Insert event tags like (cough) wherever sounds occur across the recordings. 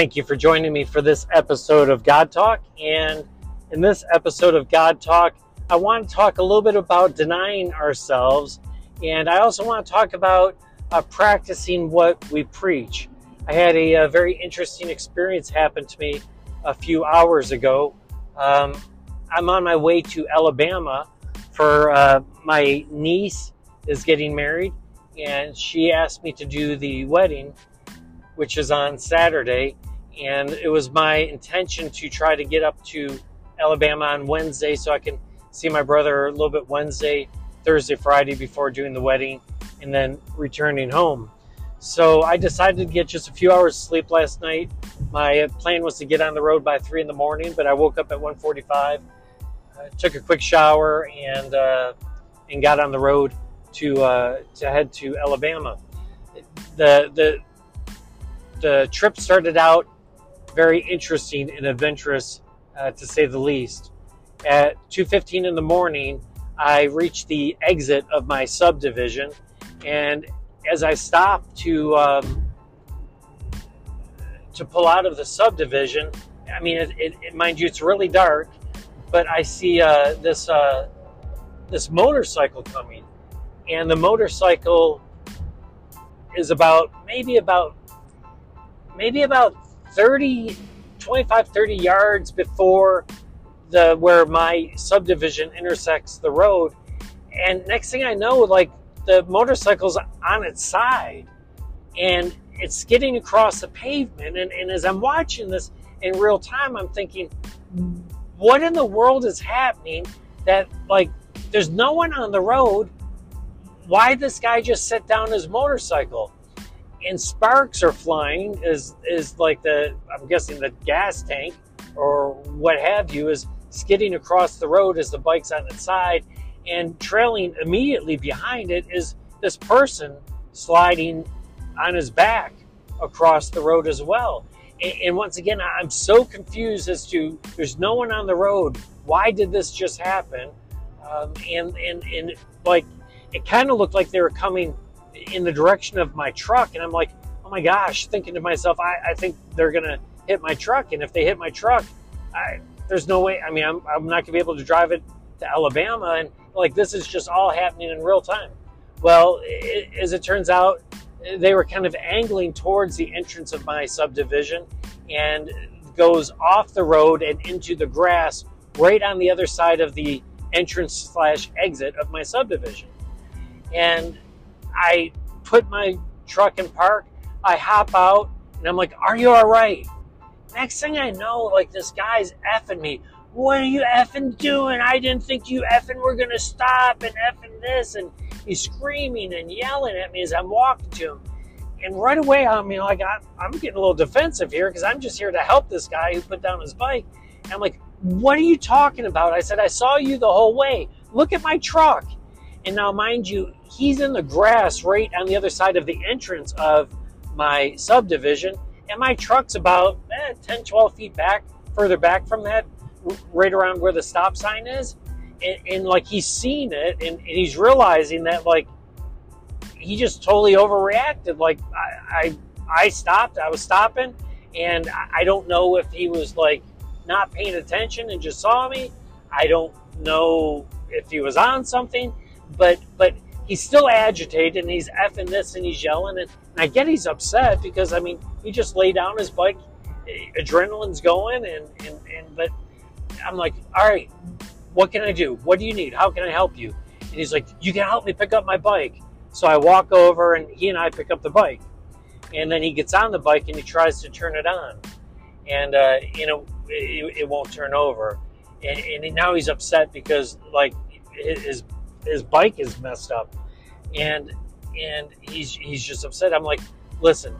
Thank you for joining me for this episode of God Talk. And in this episode of God Talk, I want to talk a little bit about denying ourselves. And I also want to talk about uh, practicing what we preach. I had a, a, very interesting experience happen to me a few hours ago. Um, I'm on my way to Alabama for uh, my niece is getting married, and she asked me to do the wedding, which is on Saturday. And it was my intention to try to get up to Alabama on Wednesday so I can see my brother a little bit Wednesday, Thursday, Friday before doing the wedding, and then returning home. So I decided to get just a few hours sleep last night. My plan was to get on the road by three in the morning, but I woke up at 1:45, uh, took a quick shower, and uh, and got on the road to uh, to head to Alabama. The the the trip started out very interesting and adventurous, uh, to say the least. At 2:15 in the morning, I reached the exit of my subdivision, and as I stopped to um, to pull out of the subdivision, I mean, it, it, it, mind you, it's really dark, but I see uh, this uh, this motorcycle coming, and the motorcycle is about maybe about maybe about 30 25 30 yards before the where my subdivision intersects the road. And next thing i know like the motorcycle's on its side and it's skidding across the pavement. And, and as i'm watching this in real time i'm thinking what in the world is happening that like there's no one on the road? Why this guy just set down his motorcycle and sparks are flying is is like the i'm guessing the gas tank or what have you is skidding across the road as the bike's on its side. And trailing immediately behind it is this person sliding on his back across the road as well. And, and once again i'm so confused as to there's no one on the road. Why did this just happen? Um, and and and like it kind of looked like they were coming in the direction of my truck. And I'm like, oh my gosh, thinking to myself, I, I think they're going to hit my truck. And if they hit my truck, I, there's no way. I mean, I'm, I'm not going to be able to drive it to Alabama. And like, this is just all happening in real time. Well, it, as it turns out, they were kind of angling towards the entrance of my subdivision and goes off the road and into the grass right on the other side of the entrance slash exit of my subdivision. And I put my truck in park, I hop out, and I'm like, Are you all right? Next thing I know, like this guy's effing me. What are you effing doing? I didn't think you effing were gonna stop and effing this. And he's screaming and yelling at me as I'm walking to him. And right away, I mean, like, I'm getting a little defensive here because I'm just here to help this guy who put down his bike. And I'm like, What are you talking about? I said, I saw you the whole way. Look at my truck. And now, mind you, he's in the grass right on the other side of the entrance of my subdivision. And my truck's about eh, 10, 12 feet back, further back from that, right around where the stop sign is. And, and like he's seen it and, and, he's realizing that like he just totally overreacted. Like I, I, I stopped, I was stopping, and I don't know if he was like not paying attention and just saw me. I don't know if he was on something but but he's still agitated and he's effing this and he's yelling and, and I get he's upset because I mean he just laid down his bike, adrenaline's going and and, and but I'm like, all right, what can I do? What do you need? How can I help you? And he's like, you can help me pick up my bike. So I walk over and he and I pick up the bike. And then he gets on the bike and he tries to turn it on. And, uh, you know, it, it, won't turn over. And, and now he's upset because, like, his his bike is messed up, and and he's he's just upset. I'm like, listen,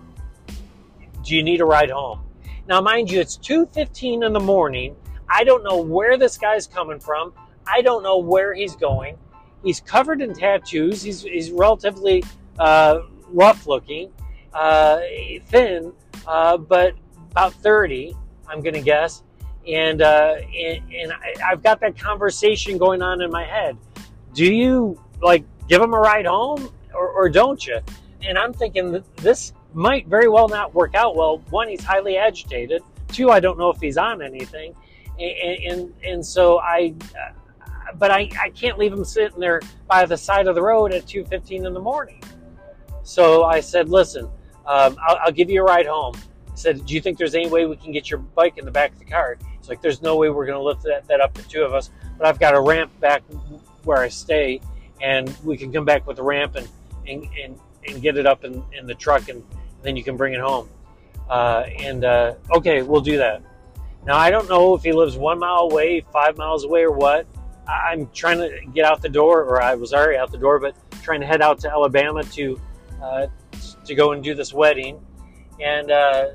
do you need a ride home? Now, mind you, it's two fifteen in the morning. I don't know where this guy's coming from. I don't know where he's going. He's covered in tattoos. He's he's relatively uh, rough looking, uh, thin, uh, but about thirty, I'm gonna guess. And uh, and, and I, I've got that conversation going on in my head do you like give him a ride home or, or don't you? And I'm thinking this might very well not work out well. One, he's highly agitated. Two, I don't know if he's on anything, and and, and so I, uh, but I, I can't leave him sitting there by the side of the road at two fifteen in the morning. So I said, listen, um, I'll, I'll, give you a ride home. I said, do you think there's any way we can get your bike in the back of the car? It's like, there's no way we're going to lift that, that up to two of us, but I've got a ramp back where I stay, and we can come back with the ramp and and, and, and get it up in, in the truck, and then you can bring it home. Uh, and uh, okay, we'll do that. Now I don't know if he lives one mile away, five miles away, or what. I'm trying to get out the door, or I was already out the door, but trying to head out to Alabama to uh, to go and do this wedding, and uh,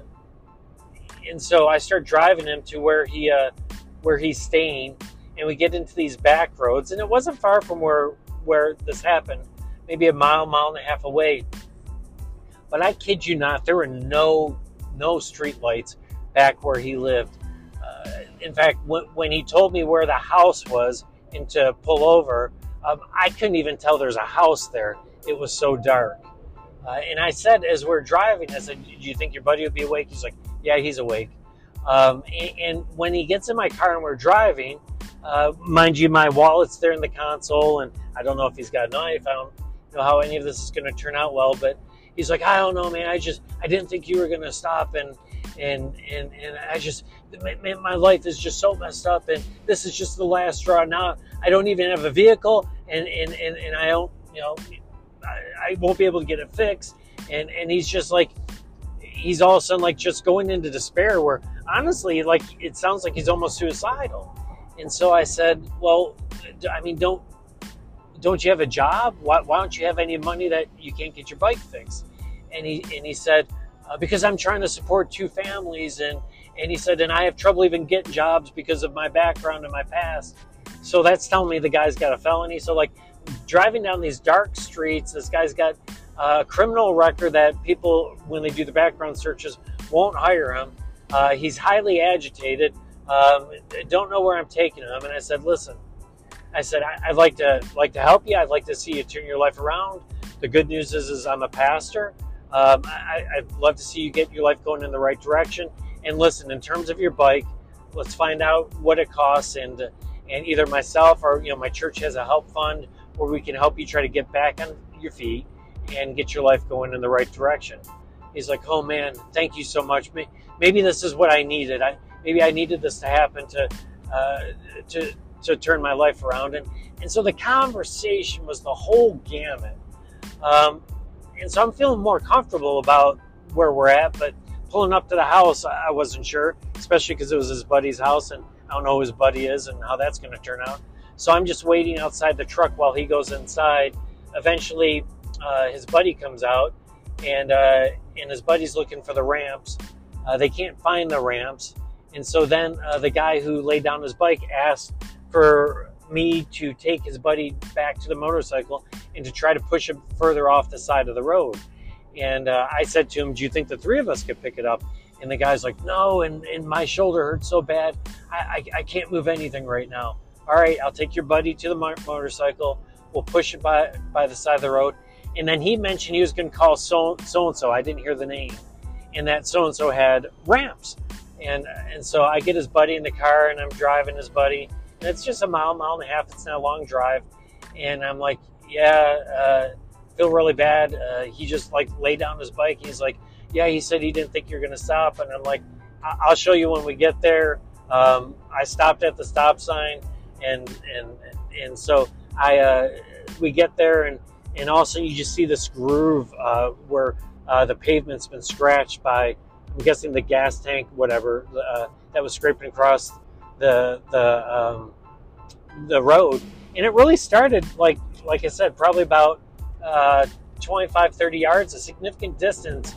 and so I start driving him to where he uh, where he's staying, and we get into these back roads, and it wasn't far from where where this happened, maybe a mile, mile and a half away. But I kid you not, there were no no street lights back where he lived. Uh, in fact, when, when, he told me where the house was and to pull over, um, I couldn't even tell there's a house there. It was so dark. Uh, and I said, as we're driving, I said, "Do you think your buddy would be awake?" He's like, "Yeah, he's awake." Um, and, and, when he gets in my car and we're driving, uh, mind you, my wallet's there in the console, and I don't know if he's got a knife. I don't know how any of this is going to turn out well, but he's like, I don't know, man. I just, I didn't think you were going to stop, and and and and I just, man, my life is just so messed up, and this is just the last straw. Now I don't even have a vehicle, and and and, and I don't, you know, I, I won't be able to get it fixed, and and he's just like, he's all of a sudden like just going into despair. Where honestly, like it sounds like he's almost suicidal. And so I said, well, I mean, don't don't you have a job? Why, why don't you have any money that you can't get your bike fixed? And he and he said, uh, because I'm trying to support two families, and and he said, and I have trouble even getting jobs because of my background and my past. So that's telling me the guy's got a felony. So like driving down these dark streets, this guy's got a criminal record that people, when they do the background searches, won't hire him. Uh, he's highly agitated. Um, don't know where I'm taking him. And I said, listen, I said, I, would like to like to help you. I'd like to see you turn your life around. The good news is, is I'm a pastor. Um, I, I'd love to see you get your life going in the right direction. And listen, in terms of your bike, let's find out what it costs, and and either myself or you know my church has a help fund where we can help you try to get back on your feet and get your life going in the right direction. He's like, oh man, thank you so much. Maybe this is what I needed. I maybe I needed this to happen to uh, to to turn my life around. And, and so the conversation was the whole gamut. Um, and so I'm feeling more comfortable about where we're at, but pulling up to the house, I wasn't sure, especially because it was his buddy's house and I don't know who his buddy is and how that's going to turn out. So I'm just waiting outside the truck while he goes inside. Eventually, uh, his buddy comes out and, uh, and his buddy's looking for the ramps. Uh, they can't find the ramps. And so then uh, the guy who laid down his bike asked for me to take his buddy back to the motorcycle and to try to push him further off the side of the road. And uh, I said to him, Do you think the three of us could pick it up? And the guy's like, No, and, and my shoulder hurts so bad. I, I, I can't move anything right now. All right, I'll take your buddy to the motorcycle. We'll push it by, by the side of the road. And then he mentioned he was going to call so so and so. I didn't hear the name. And that so and so had ramps. And, and so I get his buddy in the car and I'm driving his buddy and it's just a mile, mile and a half. It's not a long drive. And I'm like, yeah, uh, feel really bad. Uh, he just like laid down his bike. He's like, yeah, he said he didn't think you're to stop. And I'm like, I- will show you when we get there. Um, I stopped at the stop sign and, and, and so I, uh, we get there and, and also you just see this groove, uh, where, uh, the pavement's been scratched by, I'm guessing the gas tank, whatever, uh, that was scraping across the the um, the road, and it really started like like I said, probably about uh, 25, 30 yards, a significant distance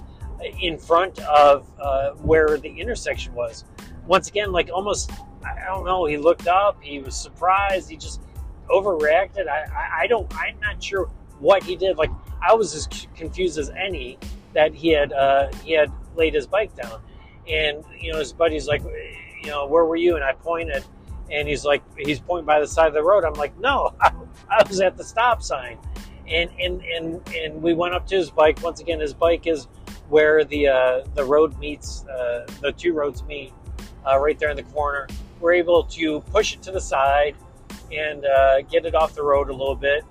in front of uh, where the intersection was. Once again, like almost, I don't know. He looked up. He was surprised. He just overreacted. I, I, I don't. I'm not sure what he did. Like I was as confused as any that he had uh, he had laid his bike down, and you know his buddy's like you know, where were you? And I pointed, and he's like, he's pointing by the side of the road. I'm like, no, (laughs) I, was at the stop sign. And, and, and, and we went up to his bike. Once again, his bike is where the uh, the road meets, uh, the two roads meet, uh, right there in the corner. We're able to push it to the side and uh, get it off the road a little bit.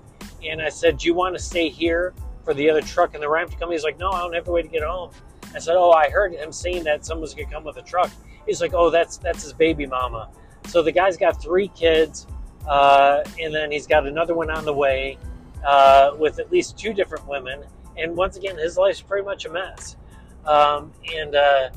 And I said, "Do you want to stay here for the other truck and the ramp to come?" He's like, "No, I don't have a way to get home." I said, "Oh, I heard him saying that someone's gonna come with a truck." He's like, "Oh, that's that's his baby mama." So the guy's got three kids, uh, and then he's got another one on the way uh, with at least two different women. And once again, his life's pretty much a mess. Um, and uh,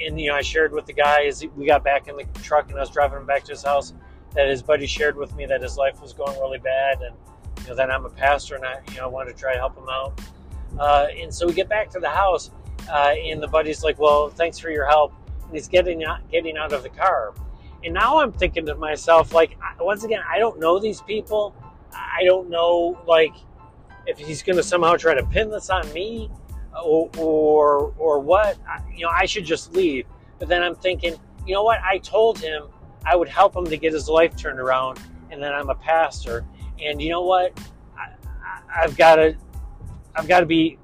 and you know, I shared with the guy as we got back in the truck and I was driving him back to his house that his buddy shared with me that his life was going really bad, and you know that I'm a pastor and I you know I wanted to try to help him out. Uh, and so we get back to the house, uh, and the buddy's like, "Well, thanks for your help." And he's getting out, getting out of the car, and now I'm thinking to myself, like, once again, I don't know these people. I don't know, like, if he's going to somehow try to pin this on me or, or, or what. You know, I should just leave. But then I'm thinking, you know what? I told him I would help him to get his life turned around, and then I'm a pastor. And you know what? I, have got to, I've got to be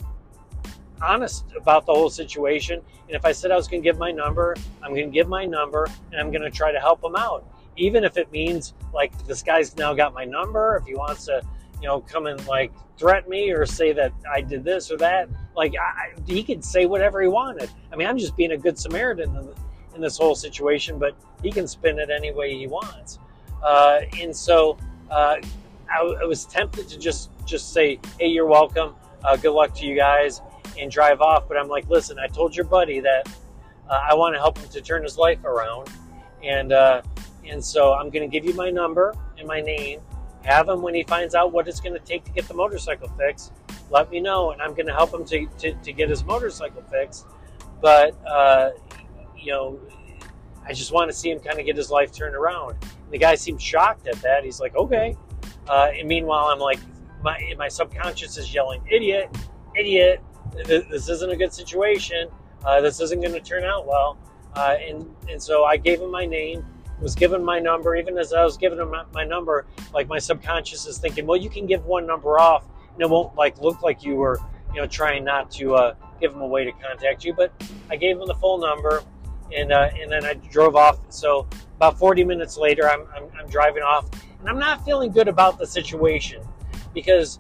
honest about the whole situation. And if I said I was going to give my number, I'm going to give my number, and I'm going to try to help him out, even if it means like this guy's now got my number. If he wants to, you know, come and like threaten me or say that I did this or that, like I, he could say whatever he wanted. I mean, I'm just being a good Samaritan in, in this whole situation, but he can spin it any way he wants. Uh, and so uh, I, I, was tempted to just just say, "Hey, you're welcome. Uh, good luck to you guys," and drive off. But I'm like, "Listen, I told your buddy that uh, I want to help him to turn his life around, and uh, and so I'm going to give you my number and my name. Have him when he finds out what it's going to take to get the motorcycle fixed. Let me know, and I'm going to help him to, to, to get his motorcycle fixed. But uh, you know, I just want to see him kind of get his life turned around. And the guy seemed shocked at that. He's like, okay. Uh, and meanwhile, I'm like, my my subconscious is yelling, idiot, idiot. This isn't a good situation. Uh, this isn't going to turn out well. Uh, and and so I gave him my name, was given my number. Even as I was giving him my, my number, like my subconscious is thinking, well, you can give one number off, and it won't like look like you were, you know, trying not to uh, give him a way to contact you. But I gave him the full number and uh, and then I drove off. So about 40 minutes later, I'm, I'm, I'm driving off, and I'm not feeling good about the situation because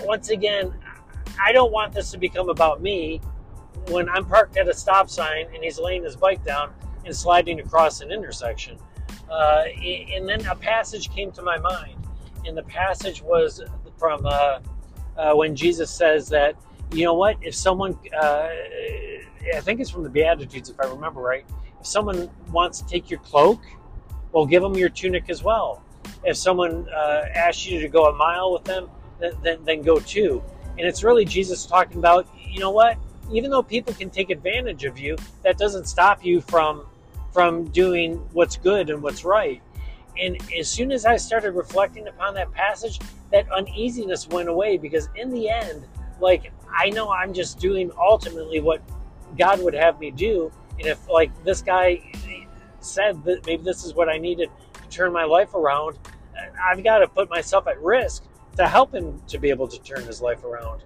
once again, I don't want this to become about me when I'm parked at a stop sign and he's laying his bike down and sliding across an intersection. Uh, and then a passage came to my mind, and the passage was from uh, uh, when Jesus says that, you know what, if someone uh, I think it's from the Beatitudes, if I remember right. If someone wants to take your cloak, well, give them your tunic as well. If someone uh, asks you to go a mile with them, then, then, then go two. And it's really Jesus talking about, you know what? Even though people can take advantage of you, that doesn't stop you from from doing what's good and what's right. And as soon as I started reflecting upon that passage, that uneasiness went away because in the end, like I know I'm just doing ultimately what God would have me do. And if like this guy said that maybe this is what I needed to turn my life around, I've got to put myself at risk to help him to be able to turn his life around.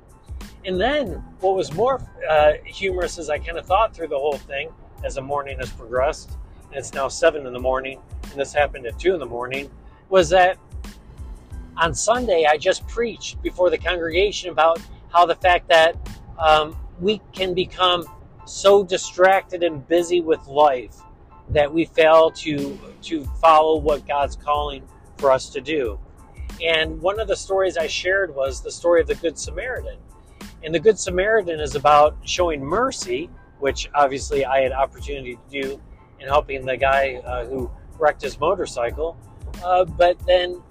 And then what was more uh, humorous as I kind of thought through the whole thing as the morning has progressed, and it's now seven in the morning, and this happened at two in the morning, was that on Sunday I just preached before the congregation about how the fact that um, we can become so distracted and busy with life that we fail to to follow what God's calling for us to do. And one of the stories I shared was the story of the Good Samaritan. And the Good Samaritan is about showing mercy, which obviously I had opportunity to do in helping the guy uh, who wrecked his motorcycle. Uh, but then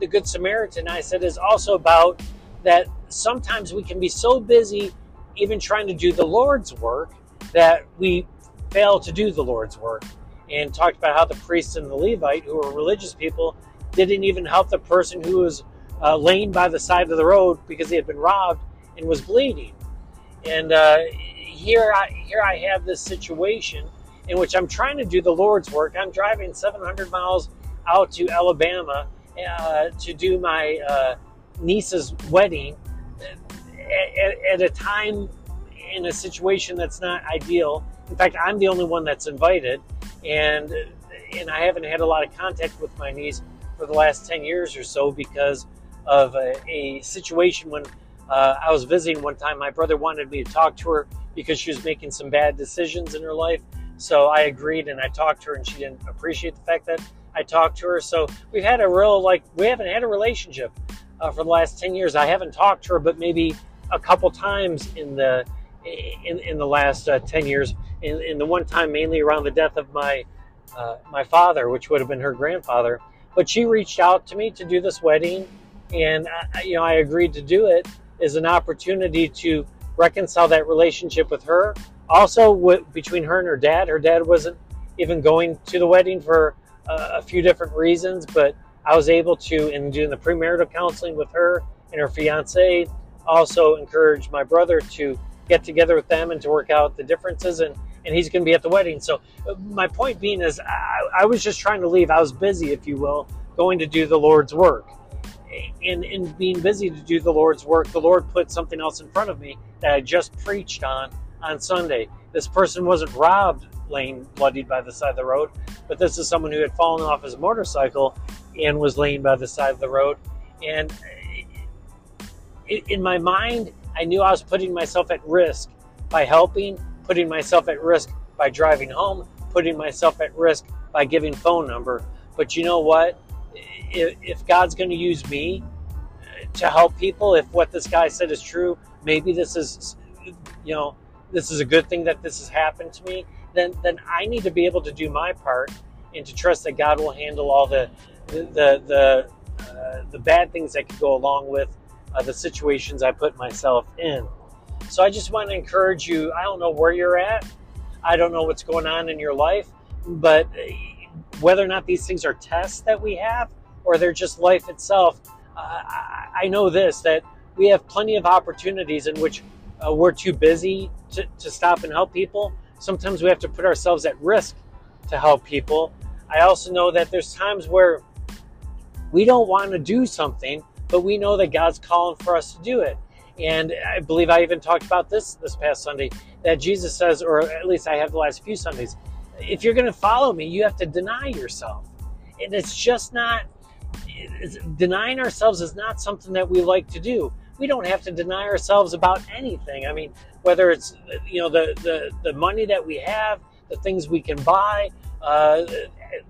the Good Samaritan, I said, is also about that sometimes we can be so busy even trying to do the Lord's work, that we fail to do the Lord's work. And talked about how the priest and the Levite, who were religious people, didn't even help the person who was uh, laying by the side of the road because he had been robbed and was bleeding. And uh, here, I, here I have this situation in which I'm trying to do the Lord's work. I'm driving 700 miles out to Alabama uh, to do my uh, niece's wedding at, at, a time in a situation that's not ideal. In fact, I'm the only one that's invited, and and I haven't had a lot of contact with my niece for the last 10 years or so because of a, a situation when uh, I was visiting one time. My brother wanted me to talk to her because she was making some bad decisions in her life. So I agreed and I talked to her, and she didn't appreciate the fact that I talked to her. So we've had a real, like, we haven't had a relationship uh, for the last 10 years. I haven't talked to her, but maybe a couple times in the in, in the last uh, 10 years. In, in, the one time, mainly around the death of my uh, my father, which would have been her grandfather. But she reached out to me to do this wedding, and I, you know I agreed to do it as an opportunity to reconcile that relationship with her. Also, with, between her and her dad, her dad wasn't even going to the wedding for uh, a few different reasons, but I was able to, in doing the premarital counseling with her and her fiance, also encourage my brother to get together with them and to work out the differences and and he's going to be at the wedding. So my point being is I, I, was just trying to leave. I was busy if you will going to do the lord's work. And in being busy to do the lord's work the lord put something else in front of me that i just preached on on sunday. This person wasn't robbed laying bloodied by the side of the road but this is someone who had fallen off his motorcycle and was laying by the side of the road. And in my mind, I knew I was putting myself at risk by helping, putting myself at risk by driving home, putting myself at risk by giving phone number. But you know what? If, God's going to use me uh, to help people, if what this guy said is true, maybe this is, you know, this is a good thing that this has happened to me. Then, then I need to be able to do my part and to trust that God will handle all the, the, the, the, uh, the bad things that could go along with uh, the situations I put myself in. So I just want to encourage you. I don't know where you're at. I don't know what's going on in your life, but uh, whether or not these things are tests that we have or they're just life itself, uh, I know this that we have plenty of opportunities in which uh, we're too busy to, to stop and help people. Sometimes we have to put ourselves at risk to help people. I also know that there's times where we don't want to do something but we know that God's calling for us to do it. And I believe I even talked about this this past Sunday that Jesus says, or at least I have the last few Sundays, if you're going to follow me, you have to deny yourself. And it's just not, it's, denying ourselves is not something that we like to do. We don't have to deny ourselves about anything. I mean, whether it's, you know, the, the, the money that we have, the things we can buy, uh,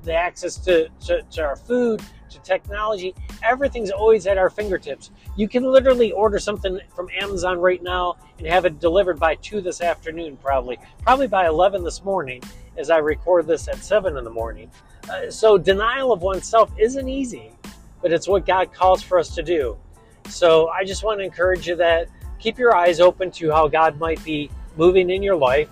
the access to, to, to our food, to technology, everything's always at our fingertips. You can literally order something from Amazon right now and have it delivered by 2 this afternoon, probably. Probably by 11 this morning, as I record this at 7 in the morning. Uh, so, denial of oneself isn't easy, but it's what God calls for us to do. So, I just want to encourage you that keep your eyes open to how God might be moving in your life,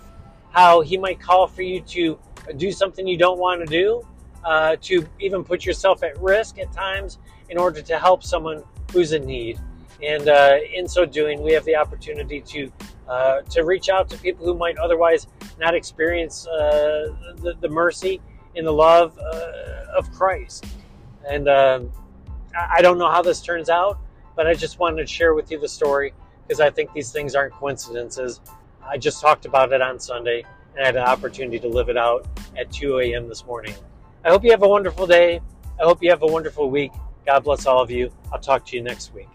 how He might call for you to do something you don't want to do, uh, to even put yourself at risk at times in order to help someone who's in need. And uh, in so doing, we have the opportunity to uh, to reach out to people who might otherwise not experience uh, the, the, mercy and the love uh, of Christ. And um, I don't know how this turns out, but I just wanted to share with you the story because I think these things aren't coincidences. I just talked about it on Sunday and I had an opportunity to live it out at 2 a.m. this morning. I hope you have a wonderful day. I hope you have a wonderful week. God bless all of you. I'll talk to you next week.